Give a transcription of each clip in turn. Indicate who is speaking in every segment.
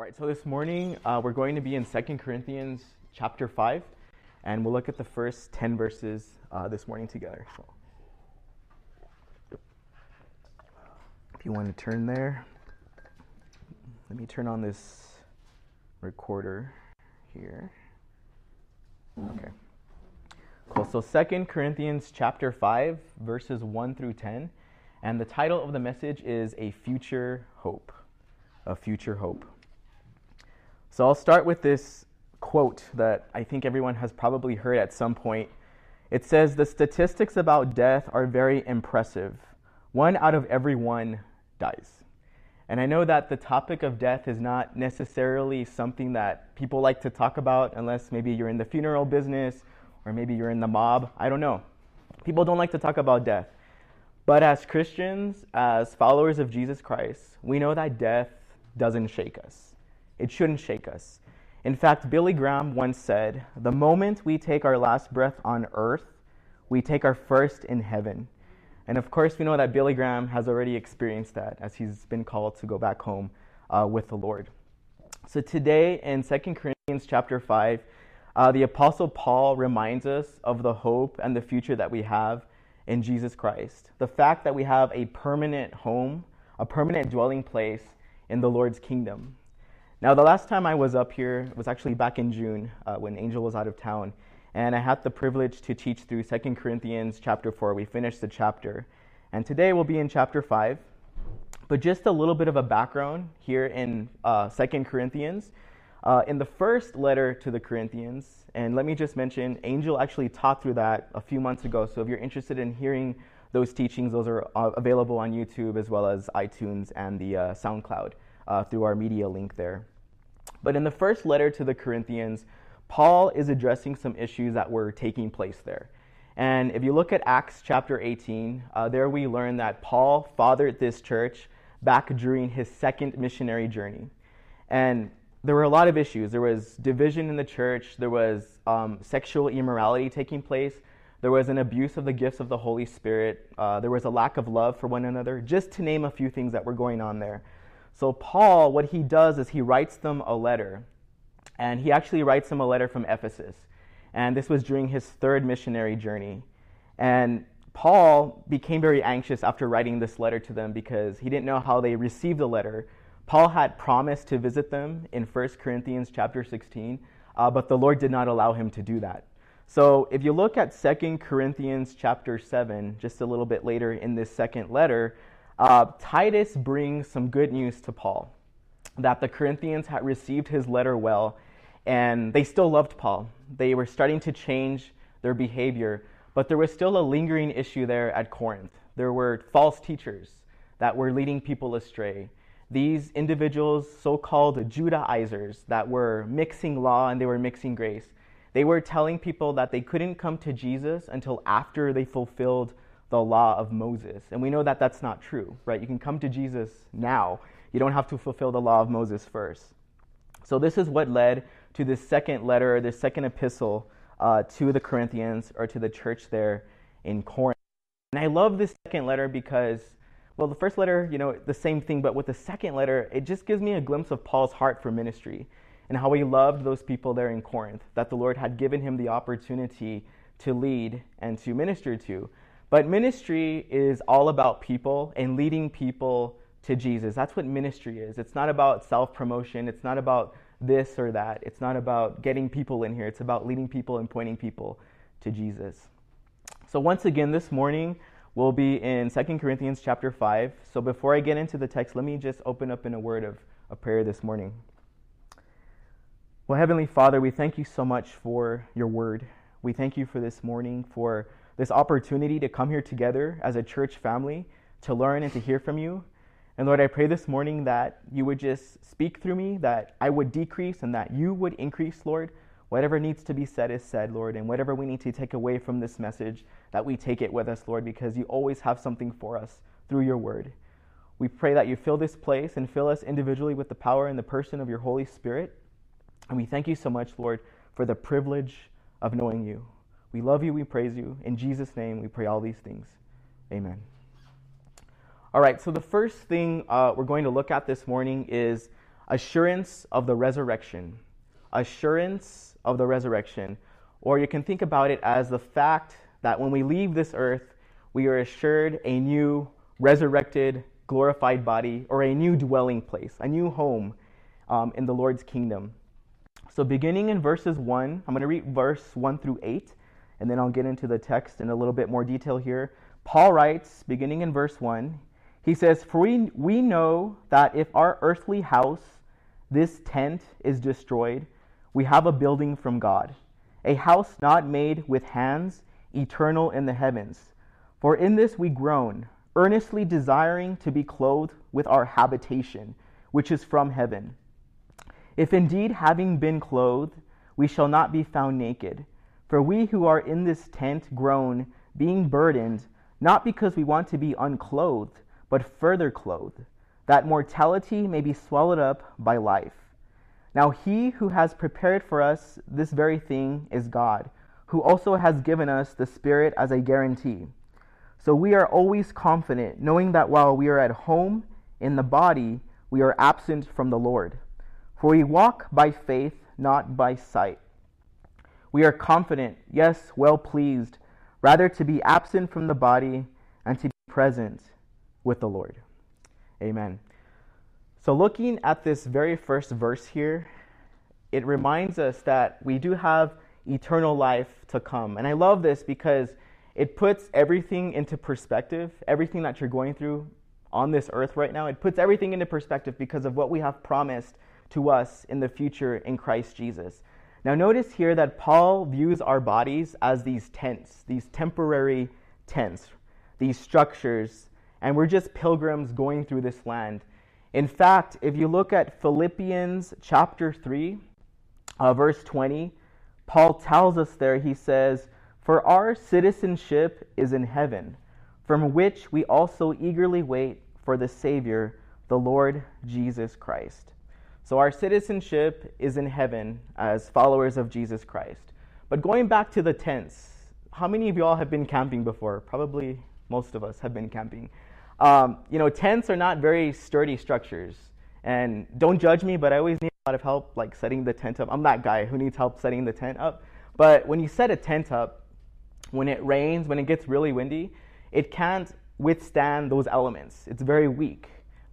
Speaker 1: All right, so this morning uh, we're going to be in 2 Corinthians chapter 5, and we'll look at the first 10 verses uh, this morning together. So, if you want to turn there, let me turn on this recorder here. Okay. Cool. So 2 Corinthians chapter 5, verses 1 through 10, and the title of the message is A Future Hope. A Future Hope. So I'll start with this quote that I think everyone has probably heard at some point. It says, The statistics about death are very impressive. One out of every one dies. And I know that the topic of death is not necessarily something that people like to talk about unless maybe you're in the funeral business or maybe you're in the mob. I don't know. People don't like to talk about death. But as Christians, as followers of Jesus Christ, we know that death doesn't shake us. It shouldn't shake us. In fact, Billy Graham once said, The moment we take our last breath on earth, we take our first in heaven. And of course, we know that Billy Graham has already experienced that as he's been called to go back home uh, with the Lord. So today in 2 Corinthians chapter 5, uh, the Apostle Paul reminds us of the hope and the future that we have in Jesus Christ. The fact that we have a permanent home, a permanent dwelling place in the Lord's kingdom. Now, the last time I was up here was actually back in June uh, when Angel was out of town, and I had the privilege to teach through 2 Corinthians chapter 4. We finished the chapter, and today we'll be in chapter 5. But just a little bit of a background here in uh, 2 Corinthians. Uh, in the first letter to the Corinthians, and let me just mention, Angel actually taught through that a few months ago. So if you're interested in hearing those teachings, those are uh, available on YouTube as well as iTunes and the uh, SoundCloud uh, through our media link there. But in the first letter to the Corinthians, Paul is addressing some issues that were taking place there. And if you look at Acts chapter 18, uh, there we learn that Paul fathered this church back during his second missionary journey. And there were a lot of issues. There was division in the church, there was um, sexual immorality taking place, there was an abuse of the gifts of the Holy Spirit, uh, there was a lack of love for one another, just to name a few things that were going on there. So, Paul, what he does is he writes them a letter. And he actually writes them a letter from Ephesus. And this was during his third missionary journey. And Paul became very anxious after writing this letter to them because he didn't know how they received the letter. Paul had promised to visit them in 1 Corinthians chapter 16, uh, but the Lord did not allow him to do that. So if you look at 2 Corinthians chapter 7, just a little bit later in this second letter, uh, Titus brings some good news to Paul that the Corinthians had received his letter well, and they still loved Paul. They were starting to change their behavior, but there was still a lingering issue there at Corinth. There were false teachers that were leading people astray. These individuals, so called Judaizers, that were mixing law and they were mixing grace, they were telling people that they couldn't come to Jesus until after they fulfilled the law of Moses. And we know that that's not true, right? You can come to Jesus now. You don't have to fulfill the law of Moses first. So, this is what led to this second letter, this second epistle uh, to the Corinthians or to the church there in Corinth. And I love this second letter because, well, the first letter, you know, the same thing, but with the second letter, it just gives me a glimpse of Paul's heart for ministry and how he loved those people there in Corinth, that the Lord had given him the opportunity to lead and to minister to. But ministry is all about people and leading people to Jesus. That's what ministry is. It's not about self promotion, it's not about this or that. It's not about getting people in here. It's about leading people and pointing people to Jesus. So once again this morning we'll be in 2 Corinthians chapter 5. So before I get into the text, let me just open up in a word of, a prayer this morning. Well, Heavenly Father, we thank you so much for your word. We thank you for this morning, for this opportunity to come here together as a church family to learn and to hear from you. And Lord, I pray this morning that you would just speak through me, that I would decrease and that you would increase, Lord. Whatever needs to be said is said, Lord, and whatever we need to take away from this message, that we take it with us, Lord, because you always have something for us through your word. We pray that you fill this place and fill us individually with the power and the person of your Holy Spirit. And we thank you so much, Lord, for the privilege of knowing you. We love you, we praise you. In Jesus' name, we pray all these things. Amen. All right, so the first thing uh, we're going to look at this morning is assurance of the resurrection. Assurance of the resurrection. Or you can think about it as the fact that when we leave this earth, we are assured a new resurrected, glorified body or a new dwelling place, a new home um, in the Lord's kingdom. So, beginning in verses 1, I'm going to read verse 1 through 8, and then I'll get into the text in a little bit more detail here. Paul writes, beginning in verse 1, he says, For we, we know that if our earthly house, this tent, is destroyed, we have a building from God, a house not made with hands, eternal in the heavens. For in this we groan, earnestly desiring to be clothed with our habitation, which is from heaven. If indeed, having been clothed, we shall not be found naked. For we who are in this tent groan, being burdened, not because we want to be unclothed, but further clothed, that mortality may be swallowed up by life. Now, he who has prepared for us this very thing is God, who also has given us the Spirit as a guarantee. So we are always confident, knowing that while we are at home in the body, we are absent from the Lord. For we walk by faith, not by sight. We are confident, yes, well pleased, rather to be absent from the body and to be present with the Lord. Amen. So, looking at this very first verse here, it reminds us that we do have eternal life to come. And I love this because it puts everything into perspective, everything that you're going through on this earth right now. It puts everything into perspective because of what we have promised to us in the future in Christ Jesus. Now, notice here that Paul views our bodies as these tents, these temporary tents, these structures and we're just pilgrims going through this land. In fact, if you look at Philippians chapter 3, uh, verse 20, Paul tells us there, he says, For our citizenship is in heaven, from which we also eagerly wait for the Savior, the Lord Jesus Christ. So our citizenship is in heaven as followers of Jesus Christ. But going back to the tents, how many of y'all have been camping before? Probably most of us have been camping. Um, you know, tents are not very sturdy structures. And don't judge me, but I always need a lot of help, like setting the tent up. I'm that guy who needs help setting the tent up. But when you set a tent up, when it rains, when it gets really windy, it can't withstand those elements. It's very weak.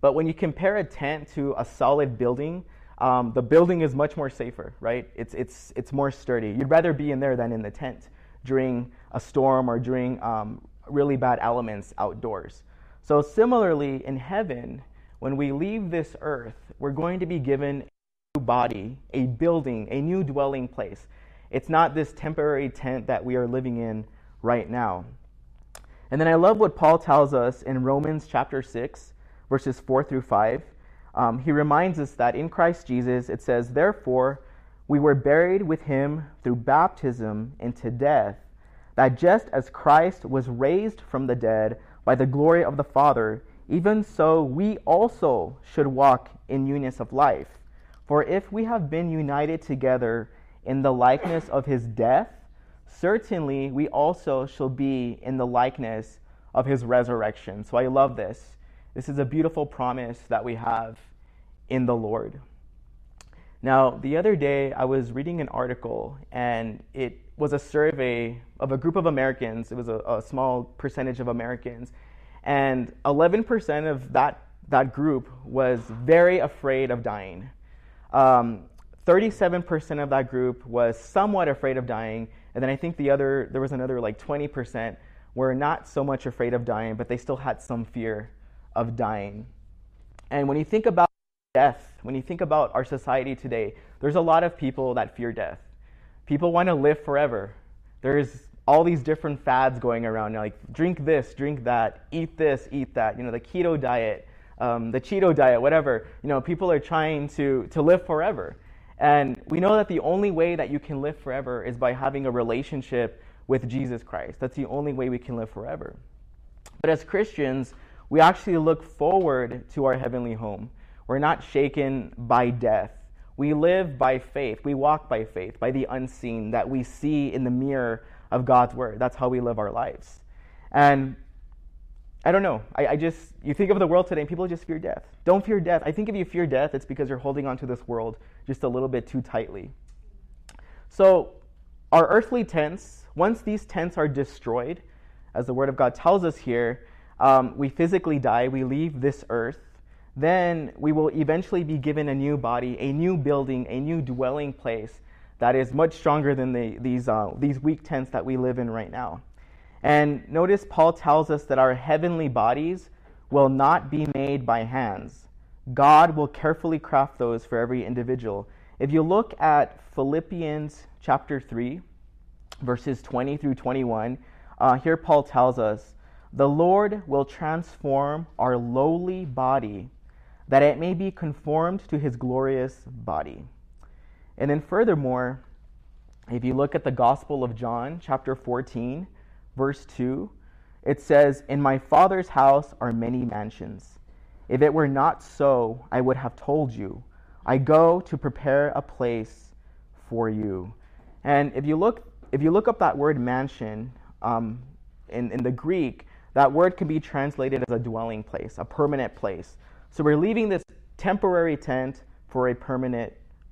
Speaker 1: But when you compare a tent to a solid building, um, the building is much more safer, right? It's, it's, it's more sturdy. You'd rather be in there than in the tent during a storm or during um, really bad elements outdoors. So, similarly, in heaven, when we leave this earth, we're going to be given a new body, a building, a new dwelling place. It's not this temporary tent that we are living in right now. And then I love what Paul tells us in Romans chapter 6, verses 4 through 5. Um, he reminds us that in Christ Jesus, it says, Therefore, we were buried with him through baptism into death, that just as Christ was raised from the dead by the glory of the Father, even so we also should walk in newness of life. For if we have been united together in the likeness of his death, certainly we also shall be in the likeness of his resurrection. So I love this. This is a beautiful promise that we have in the Lord. Now, the other day I was reading an article and it was a survey of a group of Americans. It was a, a small percentage of Americans. And 11% of that, that group was very afraid of dying. Um, 37% of that group was somewhat afraid of dying. And then I think the other, there was another like 20% were not so much afraid of dying, but they still had some fear of dying. And when you think about death, when you think about our society today, there's a lot of people that fear death. People want to live forever. There's all these different fads going around, like drink this, drink that, eat this, eat that, you know, the keto diet, um, the Cheeto diet, whatever. You know, people are trying to, to live forever. And we know that the only way that you can live forever is by having a relationship with Jesus Christ. That's the only way we can live forever. But as Christians, we actually look forward to our heavenly home. We're not shaken by death. We live by faith. We walk by faith, by the unseen that we see in the mirror of God's word. That's how we live our lives. And I don't know. I, I, just, you think of the world today and people just fear death. Don't fear death. I think if you fear death, it's because you're holding on to this world just a little bit too tightly. So, our earthly tents, once these tents are destroyed, as the Word of God tells us here, um, we physically die, we leave this earth, then we will eventually be given a new body, a new building, a new dwelling place that is much stronger than the, these, uh, these weak tents that we live in right now. And notice Paul tells us that our heavenly bodies will not be made by hands. God will carefully craft those for every individual. If you look at Philippians chapter 3, verses 20 through 21, uh, here Paul tells us, The Lord will transform our lowly body that it may be conformed to his glorious body. And then, furthermore, if you look at the Gospel of John, chapter 14, verse 2, it says, In my Father's house are many mansions. If it were not so, I would have told you. I go to prepare a place for you. And if you look, if you look up that word mansion um, in, in the Greek, that word can be translated as a dwelling place, a permanent place. So we're leaving this temporary tent for a permanent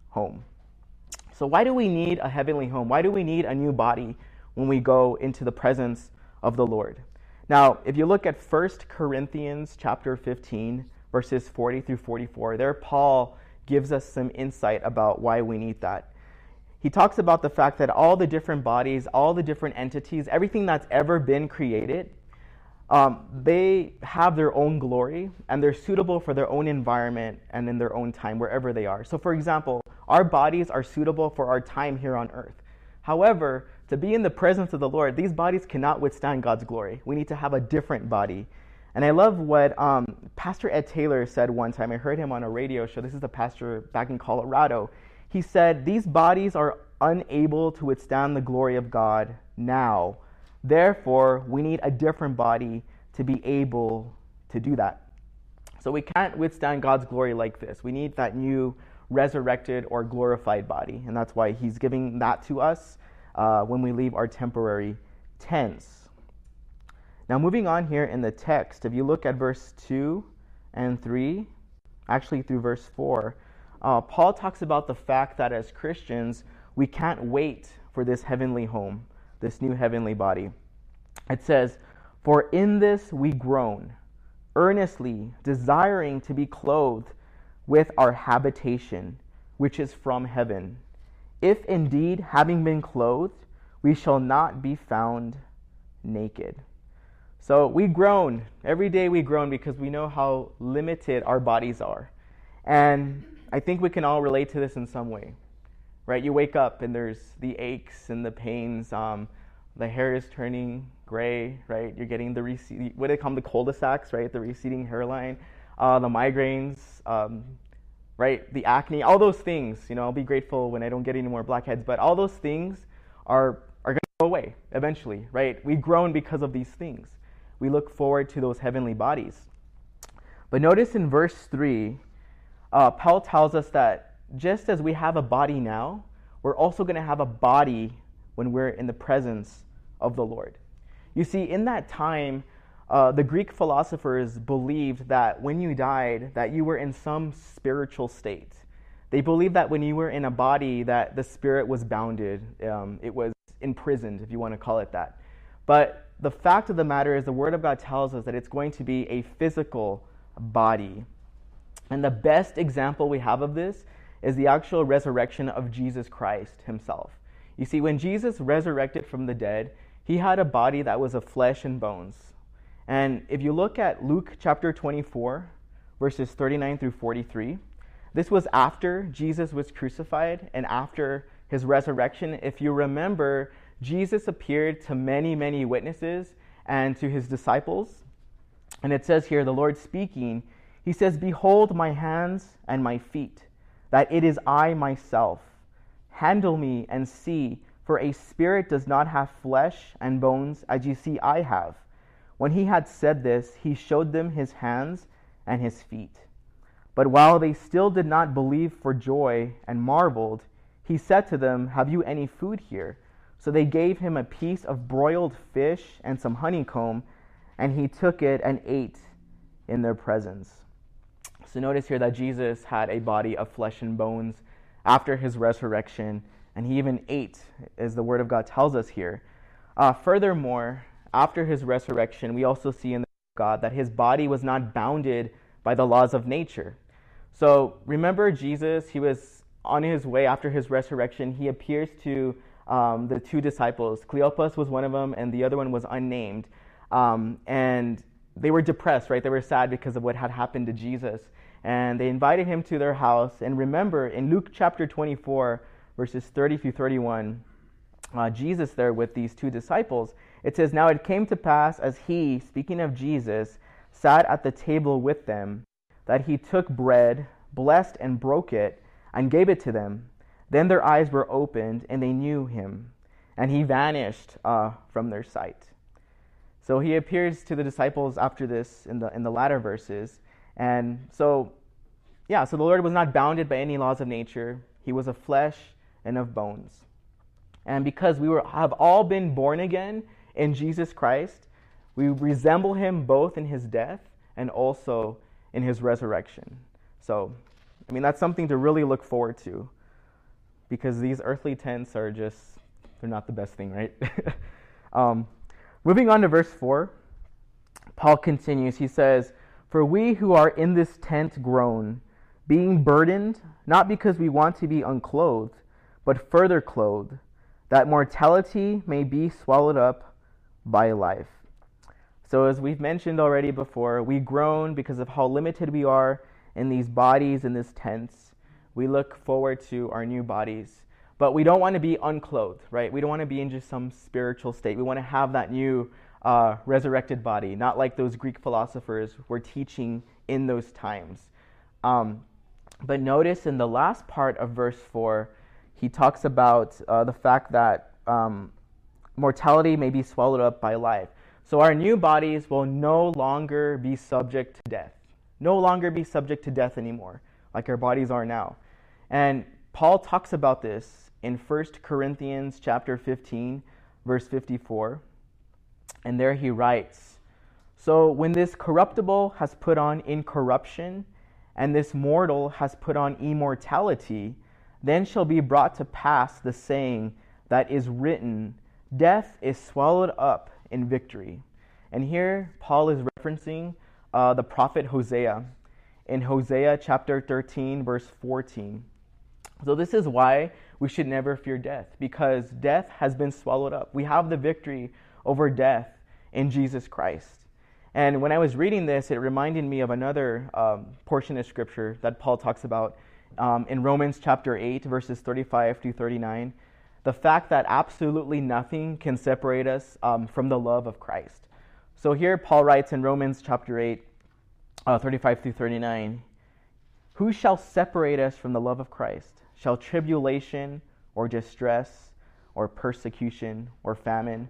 Speaker 1: home. So, why do we need a heavenly home? Why do we need a new body when we go into the presence of the Lord. Now, if you look at 1 Corinthians chapter 15, verses 40 through 44, there Paul gives us some insight about why we need that. He talks about the fact that all the different bodies, all the different entities, everything that's ever been created, um, they have their own glory and they're suitable for their own environment and in their own time, wherever they are. So, for example, our bodies are suitable for our time here on earth. However, to be in the presence of the Lord, these bodies cannot withstand God's glory. We need to have a different body. And I love what um, Pastor Ed Taylor said one time. I heard him on a radio show. This is a pastor back in Colorado. He said, These bodies are unable to withstand the glory of God now. Therefore, we need a different body to be able to do that. So we can't withstand God's glory like this. We need that new resurrected or glorified body. And that's why he's giving that to us uh, when we leave our temporary tents. Now, moving on here in the text, if you look at verse 2 and 3, actually through verse 4, uh, Paul talks about the fact that as Christians, we can't wait for this heavenly home, this new heavenly body. It says, For in this we groan, earnestly desiring to be clothed with our habitation, which is from heaven. If indeed, having been clothed, we shall not be found naked. So we groan. Every day we groan because we know how limited our bodies are. And I think we can all relate to this in some way, right? You wake up and there's the aches and the pains. Um, the hair is turning gray, right? You're getting the receding, what do they call the cul-de-sacs, right? The receding hairline, uh, the migraines, um, right? The acne, all those things. You know, I'll be grateful when I don't get any more blackheads, but all those things are are going to go away eventually, right? We groan because of these things. We look forward to those heavenly bodies. But notice in verse three, uh, Paul tells us that just as we have a body now, we're also going to have a body when we're in the presence of the Lord. You see, in that time, uh, the Greek philosophers believed that when you died, that you were in some spiritual state. They believed that when you were in a body, that the spirit was bounded. Um, it was imprisoned, if you want to call it that. But the fact of the matter is, the Word of God tells us that it's going to be a physical body. And the best example we have of this is the actual resurrection of Jesus Christ himself. You see, when Jesus resurrected from the dead, he had a body that was of flesh and bones. And if you look at Luke chapter 24, verses 39 through 43, this was after Jesus was crucified and after his resurrection. If you remember, Jesus appeared to many, many witnesses and to his disciples. And it says here, the Lord speaking, he says, Behold my hands and my feet, that it is I myself. Handle me and see, for a spirit does not have flesh and bones as you see I have. When he had said this, he showed them his hands and his feet. But while they still did not believe for joy and marveled, he said to them, Have you any food here? So they gave him a piece of broiled fish and some honeycomb. and he took it and ate in their presence. So notice here that Jesus had a body of flesh and bones after his resurrection, and he even ate, as the Word of God tells us here. Uh, furthermore, after his resurrection, we also see in the word of God that his body was not bounded by the laws of nature. So remember, Jesus, he was on his way after his resurrection. He appears to um, the two disciples. Cleopas was one of them, and the other one was unnamed. Um, and they were depressed, right? They were sad because of what had happened to Jesus. And they invited him to their house. And remember, in Luke chapter 24, verses 30 through 31, uh, Jesus there with these two disciples, it says, Now it came to pass as he, speaking of Jesus, sat at the table with them, that he took bread, blessed and broke it, and gave it to them. Then their eyes were opened, and they knew him, and he vanished uh, from their sight. So he appears to the disciples after this in the, in the latter verses. And so, yeah, so the Lord was not bounded by any laws of nature. He was of flesh and of bones. And because we were, have all been born again in Jesus Christ, we resemble him both in his death and also in his resurrection. So, I mean, that's something to really look forward to because these earthly tents are just, they're not the best thing, right? um, Moving on to verse 4, Paul continues. He says, For we who are in this tent groan, being burdened, not because we want to be unclothed, but further clothed, that mortality may be swallowed up by life. So, as we've mentioned already before, we groan because of how limited we are in these bodies, in this tents. We look forward to our new bodies. But we don't want to be unclothed, right? We don't want to be in just some spiritual state. We want to have that new uh, resurrected body, not like those Greek philosophers were teaching in those times. Um, but notice in the last part of verse 4, he talks about uh, the fact that um, mortality may be swallowed up by life. So our new bodies will no longer be subject to death, no longer be subject to death anymore, like our bodies are now. And Paul talks about this in 1 Corinthians chapter 15, verse 54. And there he writes, So when this corruptible has put on incorruption, and this mortal has put on immortality, then shall be brought to pass the saying that is written, Death is swallowed up in victory. And here Paul is referencing uh, the prophet Hosea in Hosea chapter 13, verse 14. So, this is why we should never fear death because death has been swallowed up. We have the victory over death in Jesus Christ. And when I was reading this, it reminded me of another um, portion of scripture that Paul talks about um, in Romans chapter 8, verses 35 to 39. The fact that absolutely nothing can separate us um, from the love of Christ. So here Paul writes in Romans chapter 8, uh, 35 through 39 Who shall separate us from the love of Christ? Shall tribulation or distress or persecution or famine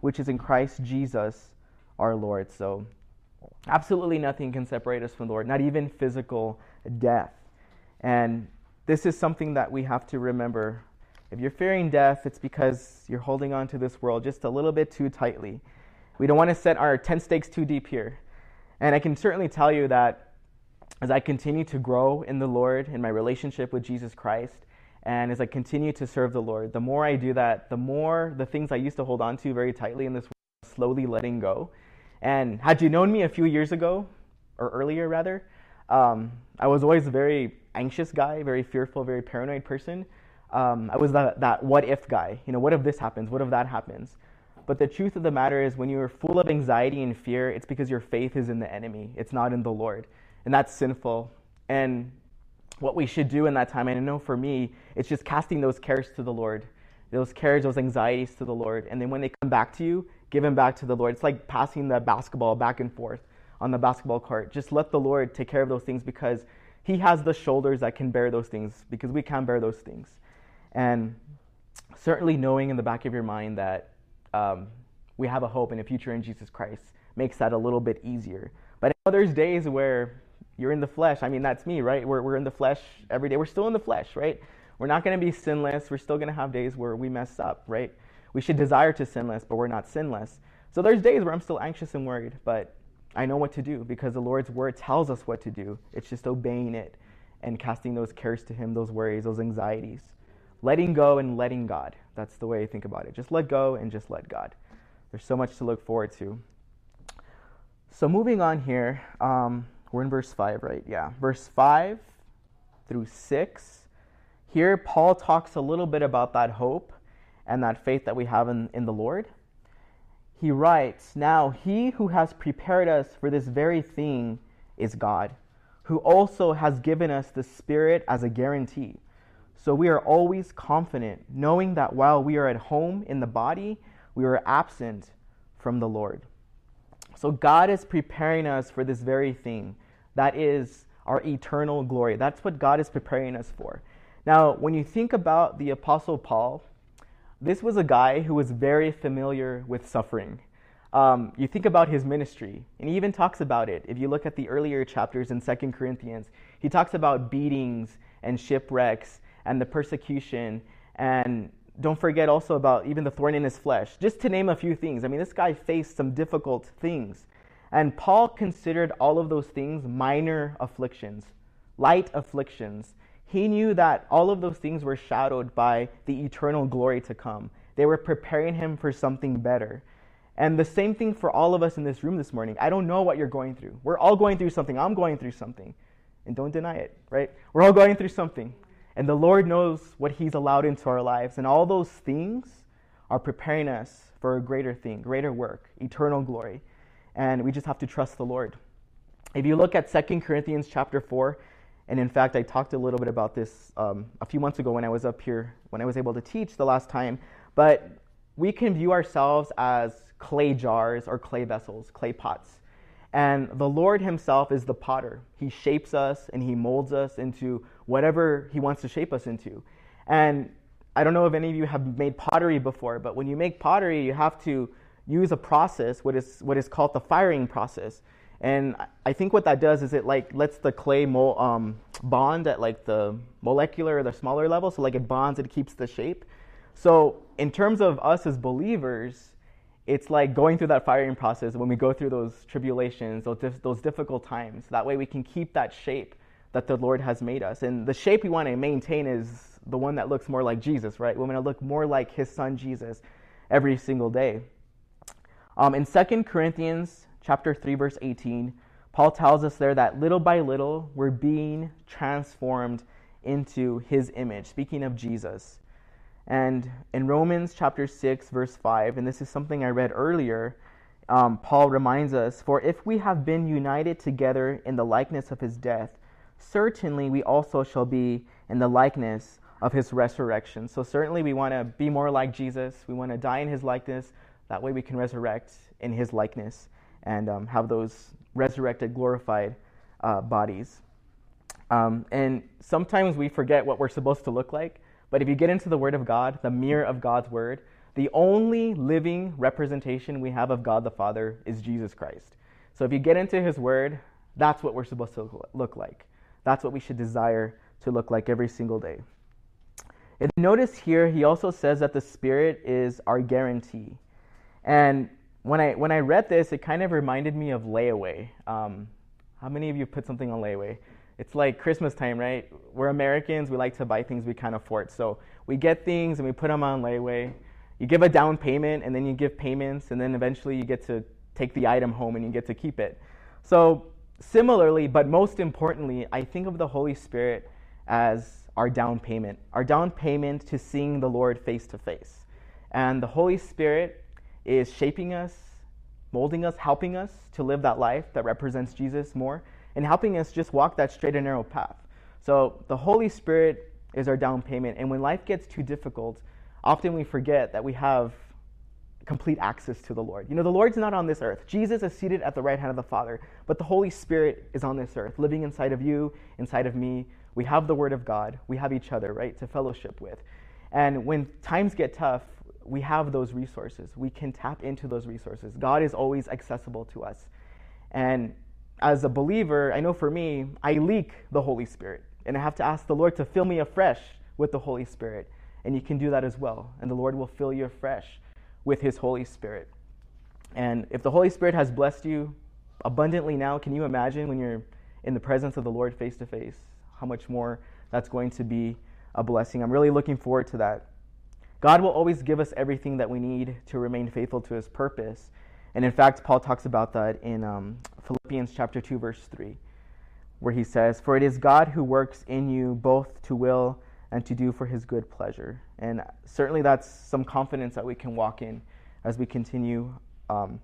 Speaker 1: which is in Christ Jesus our Lord. So, absolutely nothing can separate us from the Lord, not even physical death. And this is something that we have to remember. If you're fearing death, it's because you're holding on to this world just a little bit too tightly. We don't want to set our tent stakes too deep here. And I can certainly tell you that as I continue to grow in the Lord, in my relationship with Jesus Christ, and as I continue to serve the Lord, the more I do that, the more the things I used to hold on to very tightly in this world, slowly letting go. And had you known me a few years ago, or earlier rather, um, I was always a very anxious guy, very fearful, very paranoid person. Um, I was that, that what if guy. You know, what if this happens? What if that happens? But the truth of the matter is, when you're full of anxiety and fear, it's because your faith is in the enemy. It's not in the Lord. And that's sinful. And what we should do in that time. And I know for me, it's just casting those cares to the Lord, those cares, those anxieties to the Lord. And then when they come back to you, give them back to the Lord. It's like passing the basketball back and forth on the basketball court. Just let the Lord take care of those things because He has the shoulders that can bear those things because we can't bear those things. And certainly knowing in the back of your mind that um, we have a hope and a future in Jesus Christ makes that a little bit easier. But there's days where you're in the flesh. I mean, that's me, right? We're, we're in the flesh every day. We're still in the flesh, right? We're not going to be sinless. We're still going to have days where we mess up, right? We should desire to sin less, but we're not sinless. So there's days where I'm still anxious and worried, but I know what to do because the Lord's word tells us what to do. It's just obeying it and casting those cares to Him, those worries, those anxieties. Letting go and letting God. That's the way I think about it. Just let go and just let God. There's so much to look forward to. So moving on here, um, we're in verse 5, right? Yeah. Verse 5 through 6. Here, Paul talks a little bit about that hope and that faith that we have in, in the Lord. He writes, Now he who has prepared us for this very thing is God, who also has given us the Spirit as a guarantee. So we are always confident, knowing that while we are at home in the body, we are absent from the Lord. So God is preparing us for this very thing. That is our eternal glory. That's what God is preparing us for. Now, when you think about the Apostle Paul, this was a guy who was very familiar with suffering. Um, you think about his ministry, and he even talks about it. If you look at the earlier chapters in Second Corinthians, he talks about beatings and shipwrecks and the persecution and don't forget also about even the thorn in his flesh, just to name a few things. I mean, this guy faced some difficult things. And Paul considered all of those things minor afflictions, light afflictions. He knew that all of those things were shadowed by the eternal glory to come. They were preparing him for something better. And the same thing for all of us in this room this morning. I don't know what you're going through. We're all going through something. I'm going through something. And don't deny it, right? We're all going through something. And the Lord knows what He's allowed into our lives. And all those things are preparing us for a greater thing, greater work, eternal glory. And we just have to trust the Lord. If you look at 2 Corinthians chapter 4, and in fact, I talked a little bit about this um, a few months ago when I was up here, when I was able to teach the last time. But we can view ourselves as clay jars or clay vessels, clay pots. And the Lord Himself is the potter. He shapes us and He molds us into whatever He wants to shape us into. And I don't know if any of you have made pottery before, but when you make pottery, you have to use a process, what is, what is called the firing process. And I think what that does is it like lets the clay mo- um, bond at like the molecular or the smaller level. So like it bonds, it keeps the shape. So in terms of us as believers, it's like going through that firing process when we go through those tribulations, those, dif- those difficult times. That way we can keep that shape that the Lord has made us. And the shape we want to maintain is the one that looks more like Jesus, right? We want to look more like his son Jesus every single day. Um, in 2 Corinthians chapter 3, verse 18, Paul tells us there that little by little we're being transformed into his image, speaking of Jesus. And in Romans chapter 6, verse 5, and this is something I read earlier, um, Paul reminds us For if we have been united together in the likeness of his death, certainly we also shall be in the likeness of his resurrection. So, certainly we want to be more like Jesus. We want to die in his likeness. That way we can resurrect in his likeness and um, have those resurrected, glorified uh, bodies. Um, and sometimes we forget what we're supposed to look like. But if you get into the Word of God, the mirror of God's Word, the only living representation we have of God the Father is Jesus Christ. So if you get into His Word, that's what we're supposed to look like. That's what we should desire to look like every single day. And notice here, he also says that the Spirit is our guarantee. And when I, when I read this, it kind of reminded me of layaway. Um, how many of you put something on layaway? it's like Christmas time, right? We're Americans, we like to buy things we can't afford. So we get things and we put them on layaway. You give a down payment and then you give payments and then eventually you get to take the item home and you get to keep it. So similarly, but most importantly, I think of the Holy Spirit as our down payment, our down payment to seeing the Lord face to face. And the Holy Spirit is shaping us, molding us, helping us to live that life that represents Jesus more and helping us just walk that straight and narrow path. So the Holy Spirit is our down payment. And when life gets too difficult, often we forget that we have complete access to the Lord. You know, the Lord's not on this earth. Jesus is seated at the right hand of the Father, but the Holy Spirit is on this earth, living inside of you, inside of me. We have the Word of God. We have each other, right, to fellowship with. And when times get tough, we have those resources. We can tap into those resources. God is always accessible to us. And as a believer, I know for me, I leak the Holy Spirit. And I have to ask the Lord to fill me afresh with the Holy Spirit. And you can do that as well. And the Lord will fill you afresh with His Holy Spirit. And if the Holy Spirit has blessed you abundantly now, can you imagine when you're in the presence of the Lord face to face? How much more that's going to be a blessing. I'm really looking forward to that. God will always give us everything that we need to remain faithful to his purpose. And in fact, Paul talks about that in um, Philippians chapter 2, verse 3, where he says, For it is God who works in you both to will and to do for his good pleasure. And certainly that's some confidence that we can walk in as we continue um,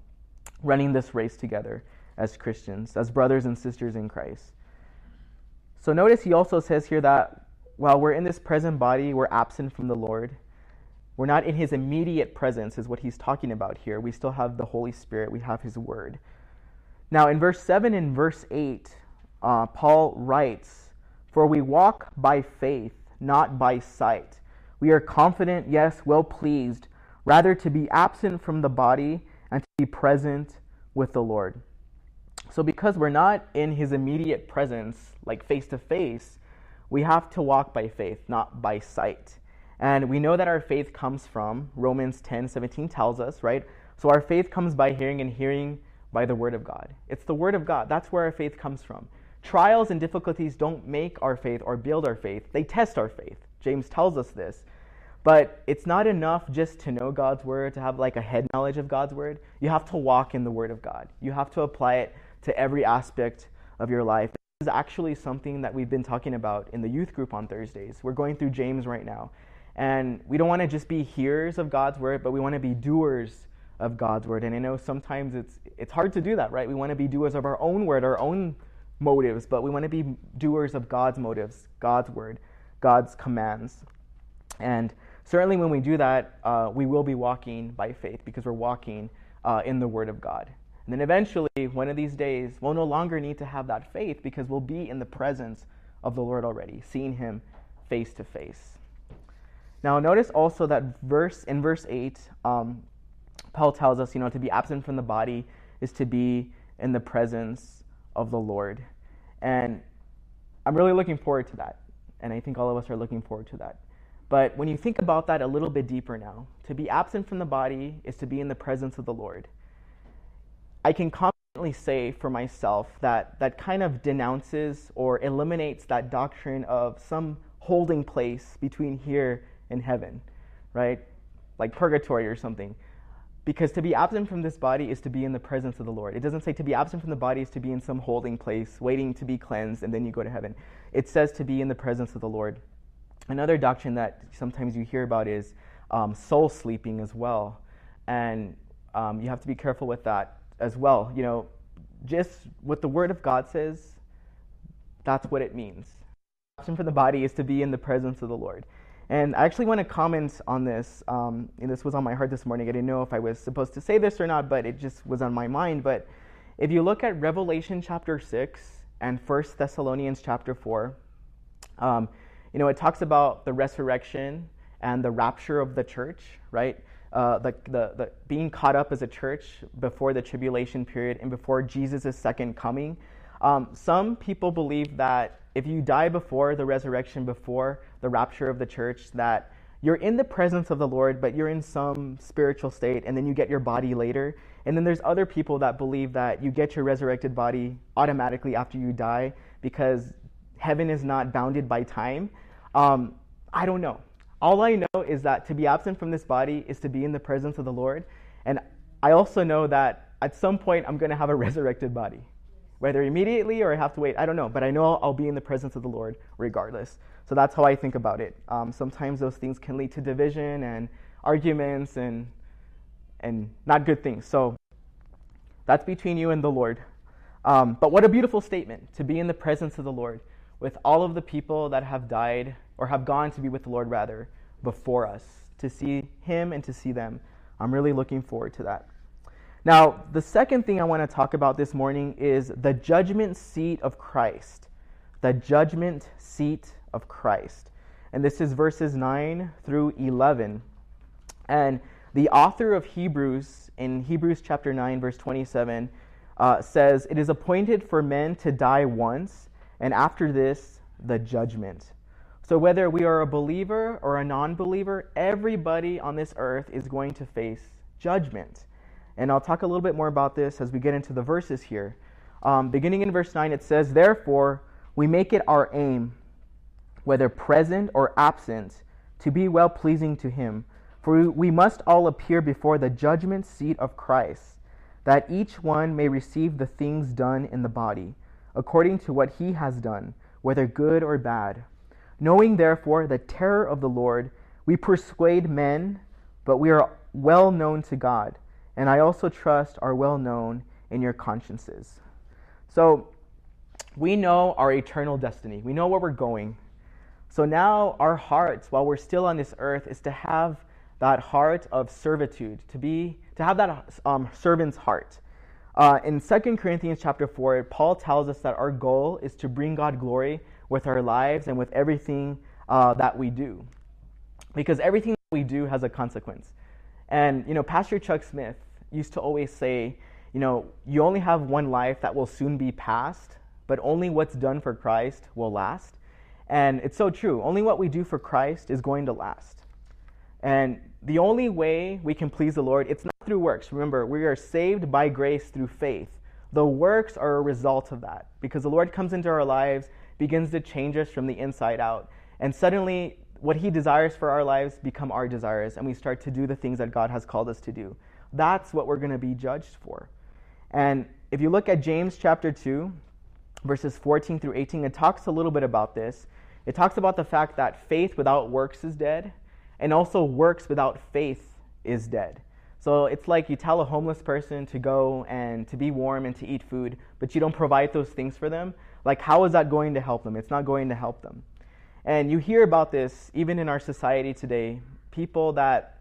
Speaker 1: running this race together as Christians, as brothers and sisters in Christ. So notice he also says here that while we're in this present body, we're absent from the Lord. We're not in his immediate presence, is what he's talking about here. We still have the Holy Spirit, we have his word. Now, in verse 7 and verse 8, uh, Paul writes, For we walk by faith, not by sight. We are confident, yes, well pleased, rather to be absent from the body and to be present with the Lord. So, because we're not in his immediate presence, like face to face, we have to walk by faith, not by sight. And we know that our faith comes from Romans 10 17 tells us, right? So our faith comes by hearing, and hearing by the Word of God. It's the Word of God. That's where our faith comes from. Trials and difficulties don't make our faith or build our faith, they test our faith. James tells us this. But it's not enough just to know God's Word, to have like a head knowledge of God's Word. You have to walk in the Word of God, you have to apply it to every aspect of your life This is actually something that we've been talking about in the youth group on Thursdays. We're going through James right now. And we don't want to just be hearers of God's word, but we want to be doers of God's word. And I know sometimes it's it's hard to do that, right? We want to be doers of our own word, our own motives, but we want to be doers of God's motives, God's word, God's commands. And certainly when we do that, uh, we will be walking by faith because we're walking uh, in the word of God. And then eventually, one of these days, we'll no longer need to have that faith because we'll be in the presence of the Lord already, seeing Him face to face. Now, notice also that verse in verse 8, um, Paul tells us, you know, to be absent from the body is to be in the presence of the Lord. And I'm really looking forward to that. And I think all of us are looking forward to that. But when you think about that a little bit deeper now, to be absent from the body is to be in the presence of the Lord. I can confidently say for myself that that kind of denounces or eliminates that doctrine of some holding place between here and heaven, right? Like purgatory or something. Because to be absent from this body is to be in the presence of the Lord. It doesn't say to be absent from the body is to be in some holding place, waiting to be cleansed, and then you go to heaven. It says to be in the presence of the Lord. Another doctrine that sometimes you hear about is um, soul sleeping as well. And um, you have to be careful with that as well. You know, just what the Word of God says, that's what it means. Option for the body is to be in the presence of the Lord. And I actually want to comment on this. Um, and this was on my heart this morning. I didn't know if I was supposed to say this or not, but it just was on my mind. But if you look at Revelation chapter 6 and 1 Thessalonians chapter 4, um, you know, it talks about the resurrection and the rapture of the church, right? uh, the, the, the, being caught up as a church before the tribulation period and before Jesus' second coming. Um, some people believe that if you die before the resurrection, before the rapture of the church, that you're in the presence of the Lord, but you're in some spiritual state, and then you get your body later. And then there's other people that believe that you get your resurrected body automatically after you die because heaven is not bounded by time. Um, I don't know. All I know is that to be absent from this body is to be in the presence of the Lord. And I also know that at some point I'm going to have a resurrected body. Whether immediately or I have to wait, I don't know. But I know I'll be in the presence of the Lord regardless. So that's how I think about it. Um, sometimes those things can lead to division and arguments and, and not good things. So that's between you and the Lord. Um, but what a beautiful statement to be in the presence of the Lord with all of the people that have died or have gone to be with the Lord rather before us, to see Him and to see them I'm really looking forward to that. Now, the second thing I want to talk about this morning is the judgment seat of Christ. The judgment seat of Christ. And this is verses 9 through 11. And the author of Hebrews, in Hebrews chapter 9, verse 27, uh, says, It is appointed for men to die once, and after this, the judgment. So, whether we are a believer or a non believer, everybody on this earth is going to face judgment. And I'll talk a little bit more about this as we get into the verses here. Um, beginning in verse 9, it says, Therefore, we make it our aim, whether present or absent, to be well pleasing to Him. For we must all appear before the judgment seat of Christ, that each one may receive the things done in the body, according to what he has done, whether good or bad. Knowing therefore the terror of the Lord, we persuade men, but we are well known to God and I also trust are well known in your consciences. So we know our eternal destiny, we know where we're going. So now our hearts, while we're still on this earth, is to have that heart of servitude, to be to have that um, servant's heart. Uh, in 2 Corinthians chapter 4, Paul tells us that our goal is to bring God glory with our lives and with everything uh, that we do. Because everything that we do has a consequence. And, you know, Pastor Chuck Smith, used to always say, you know, you only have one life that will soon be past, but only what's done for Christ will last. And it's so true. Only what we do for Christ is going to last. And the only way we can please the Lord, it's not through works. Remember, we are saved by grace through faith. The works are a result of that because the Lord comes into our lives, begins to change us from the inside out. And suddenly, what He desires for our lives become our desires, and we start to do the things that God has called us to do. That's what we're going to be judged for. And if you look at James chapter 2, verses 14 through 18, it talks a little bit about this. It talks about the fact that faith without works is dead, and also works without faith is dead. So it's like you tell a homeless person to go and to be warm and to eat food, but you don't provide those things for them. Like, how is that going to help them? It's not going to help them. And you hear about this even in our society today. People that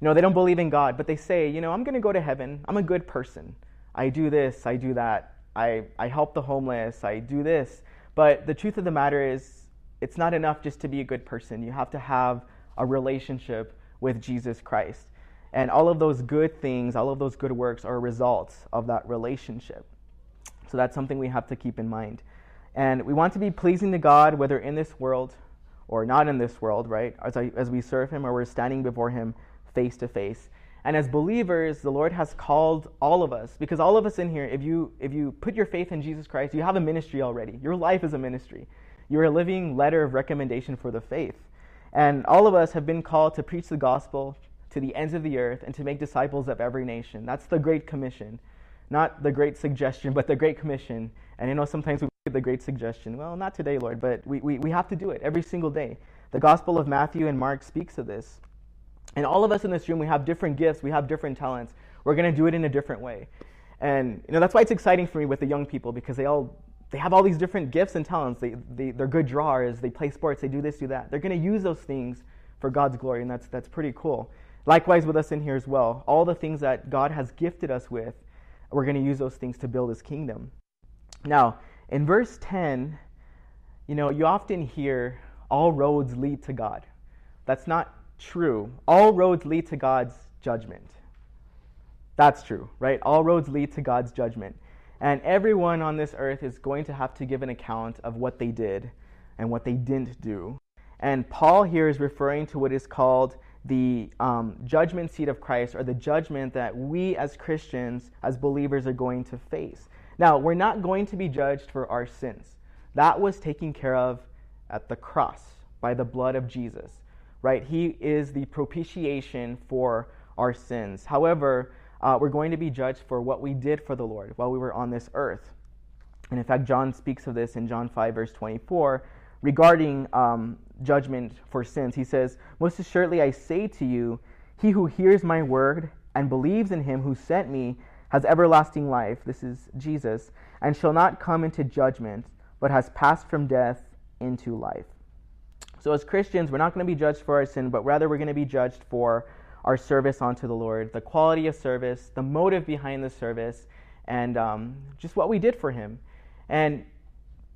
Speaker 1: you know, they don't believe in God, but they say, you know, I'm going to go to heaven. I'm a good person. I do this, I do that. I, I help the homeless, I do this. But the truth of the matter is, it's not enough just to be a good person. You have to have a relationship with Jesus Christ. And all of those good things, all of those good works are results of that relationship. So that's something we have to keep in mind. And we want to be pleasing to God, whether in this world or not in this world, right? As, I, as we serve Him or we're standing before Him face to face. And as believers, the Lord has called all of us, because all of us in here, if you, if you put your faith in Jesus Christ, you have a ministry already. Your life is a ministry. You're a living letter of recommendation for the faith. And all of us have been called to preach the gospel to the ends of the earth and to make disciples of every nation. That's the Great Commission. Not the Great Suggestion, but the Great Commission. And you know, sometimes we the Great Suggestion. Well, not today, Lord, but we, we, we have to do it every single day. The Gospel of Matthew and Mark speaks of this. And all of us in this room, we have different gifts, we have different talents. We're going to do it in a different way. And you know, that's why it's exciting for me with the young people because they all they have all these different gifts and talents. They, they, they're good drawers, they play sports, they do this, do that. They're going to use those things for God's glory, and that's, that's pretty cool. Likewise with us in here as well. All the things that God has gifted us with, we're going to use those things to build his kingdom. Now, in verse 10, you know, you often hear all roads lead to God. That's not true. All roads lead to God's judgment. That's true, right? All roads lead to God's judgment. And everyone on this earth is going to have to give an account of what they did and what they didn't do. And Paul here is referring to what is called the um, judgment seat of Christ, or the judgment that we as Christians, as believers, are going to face. Now, we're not going to be judged for our sins. That was taken care of at the cross by the blood of Jesus right? He is the propitiation for our sins. However, uh, we're going to be judged for what we did for the Lord while we were on this earth. And in fact, John speaks of this in John 5, verse 24, regarding um, judgment for sins. He says, Most assuredly I say to you, he who hears my word and believes in him who sent me has everlasting life. This is Jesus, and shall not come into judgment, but has passed from death into life. So, as Christians, we're not going to be judged for our sin, but rather we're going to be judged for our service unto the Lord, the quality of service, the motive behind the service, and um, just what we did for Him. And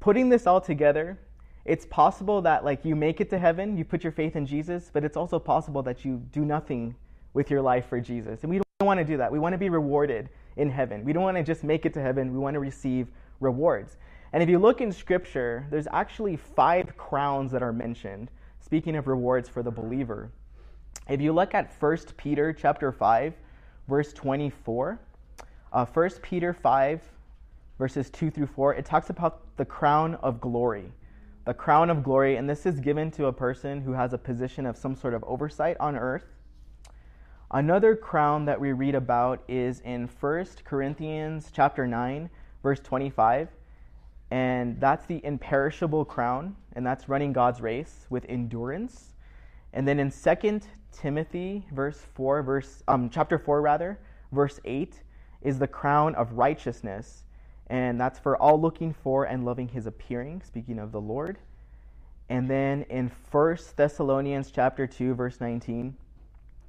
Speaker 1: putting this all together, it's possible that like you make it to heaven, you put your faith in Jesus, but it's also possible that you do nothing with your life for Jesus. And we don't want to do that. We want to be rewarded in heaven. We don't want to just make it to heaven. We want to receive rewards. And if you look in scripture, there's actually five crowns that are mentioned speaking of rewards for the believer. If you look at 1 Peter chapter 5, verse 24, uh, 1 Peter 5, verses 2 through 4, it talks about the crown of glory. The crown of glory, and this is given to a person who has a position of some sort of oversight on earth. Another crown that we read about is in 1 Corinthians chapter 9, verse 25, and that's the imperishable crown, and that's running God's race with endurance. And then in 2 Timothy verse 4 verse um chapter 4 rather, verse 8 is the crown of righteousness, and that's for all looking for and loving his appearing, speaking of the Lord. And then in 1 Thessalonians chapter 2 verse 19,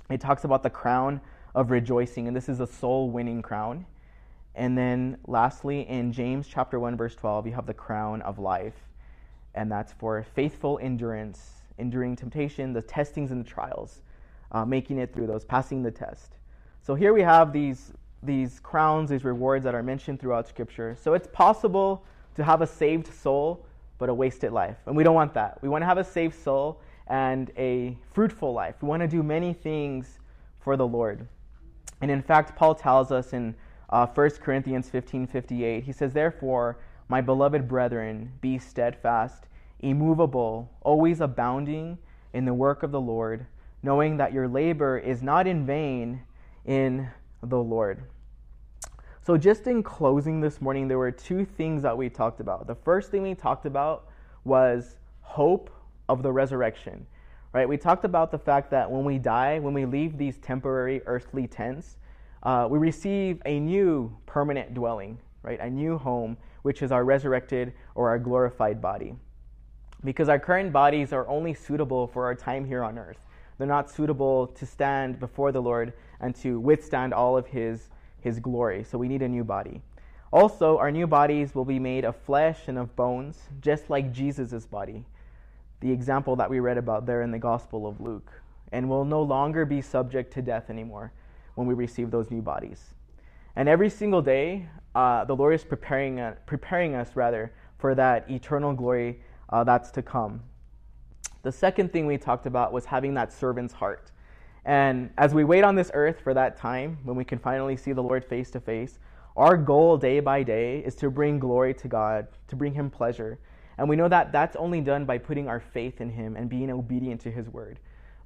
Speaker 1: it talks about the crown of rejoicing, and this is a soul winning crown. And then lastly, in James chapter 1 verse 12, you have the crown of life, and that's for faithful endurance, enduring temptation, the testings and the trials, uh, making it through those, passing the test. So here we have these these crowns, these rewards that are mentioned throughout Scripture. So it's possible to have a saved soul, but a wasted life. And we don't want that. We want to have a saved soul and a fruitful life. We want to do many things for the Lord. And in fact, Paul tells us in uh, 1 Corinthians 15 58, he says, Therefore, my beloved brethren, be steadfast, immovable, always abounding in the work of the Lord, knowing that your labor is not in vain in the Lord. So, just in closing this morning, there were two things that we talked about. The first thing we talked about was hope of the resurrection, right? We talked about the fact that when we die, when we leave these temporary earthly tents, uh, we receive a new permanent dwelling, right? A new home, which is our resurrected or our glorified body. Because our current bodies are only suitable for our time here on earth. They're not suitable to stand before the Lord and to withstand all of His, his glory. So we need a new body. Also, our new bodies will be made of flesh and of bones, just like Jesus' body, the example that we read about there in the Gospel of Luke, and will no longer be subject to death anymore when we receive those new bodies. And every single day, uh, the Lord is preparing, uh, preparing us rather for that eternal glory uh, that's to come. The second thing we talked about was having that servant's heart. And as we wait on this earth for that time when we can finally see the Lord face to face, our goal day by day is to bring glory to God, to bring Him pleasure. And we know that that's only done by putting our faith in Him and being obedient to His word.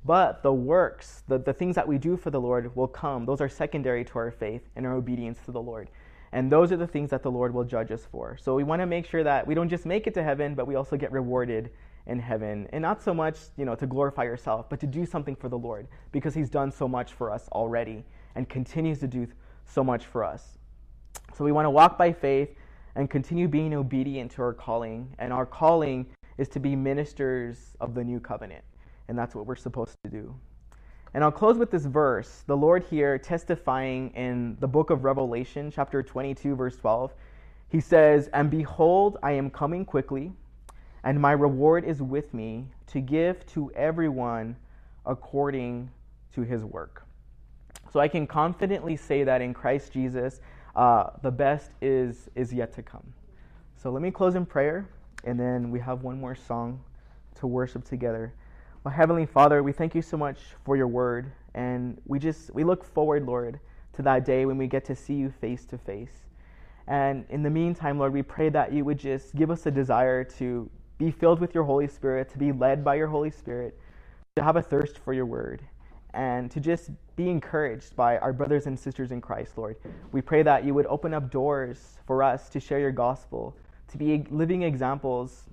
Speaker 1: But the works, the, the things that we do for the Lord will come. Those are secondary to our faith and our obedience to the Lord. And those are the things that the Lord will judge us for. So we want to make sure that we don't just make it to heaven, but we also get rewarded in heaven. And not so much, you know, to glorify yourself, but to do something for the Lord because he's done so much for us already and continues to do so much for us. So we want to walk by faith and continue being obedient to our calling. And our calling is to be ministers of the new covenant. And that's what we're supposed to do. And I'll close with this verse. The Lord here testifying in the book of Revelation, chapter 22, verse 12. He says, And behold, I am coming quickly and my reward is with me to give to everyone according to his work. So I can confidently say that in Christ Jesus, uh, the best is, is yet to come. So let me close in prayer, and then we have one more song to worship together. Well, Heavenly Father, we thank you so much for your word, and we just we look forward, Lord, to that day when we get to see you face to face. And in the meantime, Lord, we pray that you would just give us a desire to be filled with your Holy Spirit, to be led by your Holy Spirit, to have a thirst for your word, and to just be encouraged by our brothers and sisters in Christ, Lord. We pray that you would open up doors for us to share your gospel, to be living examples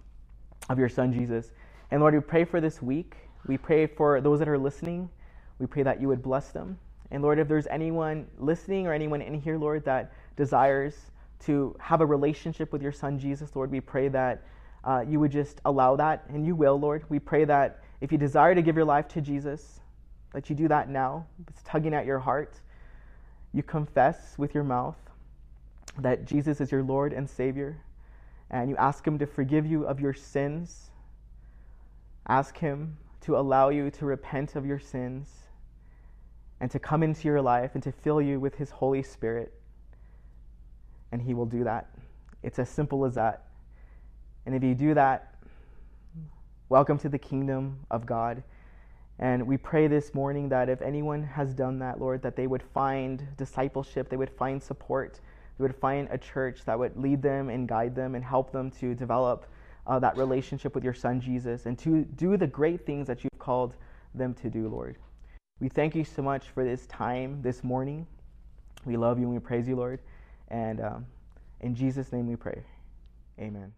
Speaker 1: of your Son, Jesus. And Lord, we pray for this week. We pray for those that are listening. We pray that you would bless them. And Lord, if there's anyone listening or anyone in here, Lord, that desires to have a relationship with your Son, Jesus, Lord, we pray that uh, you would just allow that, and you will, Lord. We pray that if you desire to give your life to Jesus, that you do that now. It's tugging at your heart. You confess with your mouth that Jesus is your Lord and Savior, and you ask Him to forgive you of your sins. Ask Him to allow you to repent of your sins and to come into your life and to fill you with His Holy Spirit. And He will do that. It's as simple as that. And if you do that, welcome to the kingdom of God. And we pray this morning that if anyone has done that, Lord, that they would find discipleship, they would find support, they would find a church that would lead them and guide them and help them to develop uh, that relationship with your Son, Jesus, and to do the great things that you've called them to do, Lord. We thank you so much for this time this morning. We love you and we praise you, Lord. And um, in Jesus' name we pray. Amen.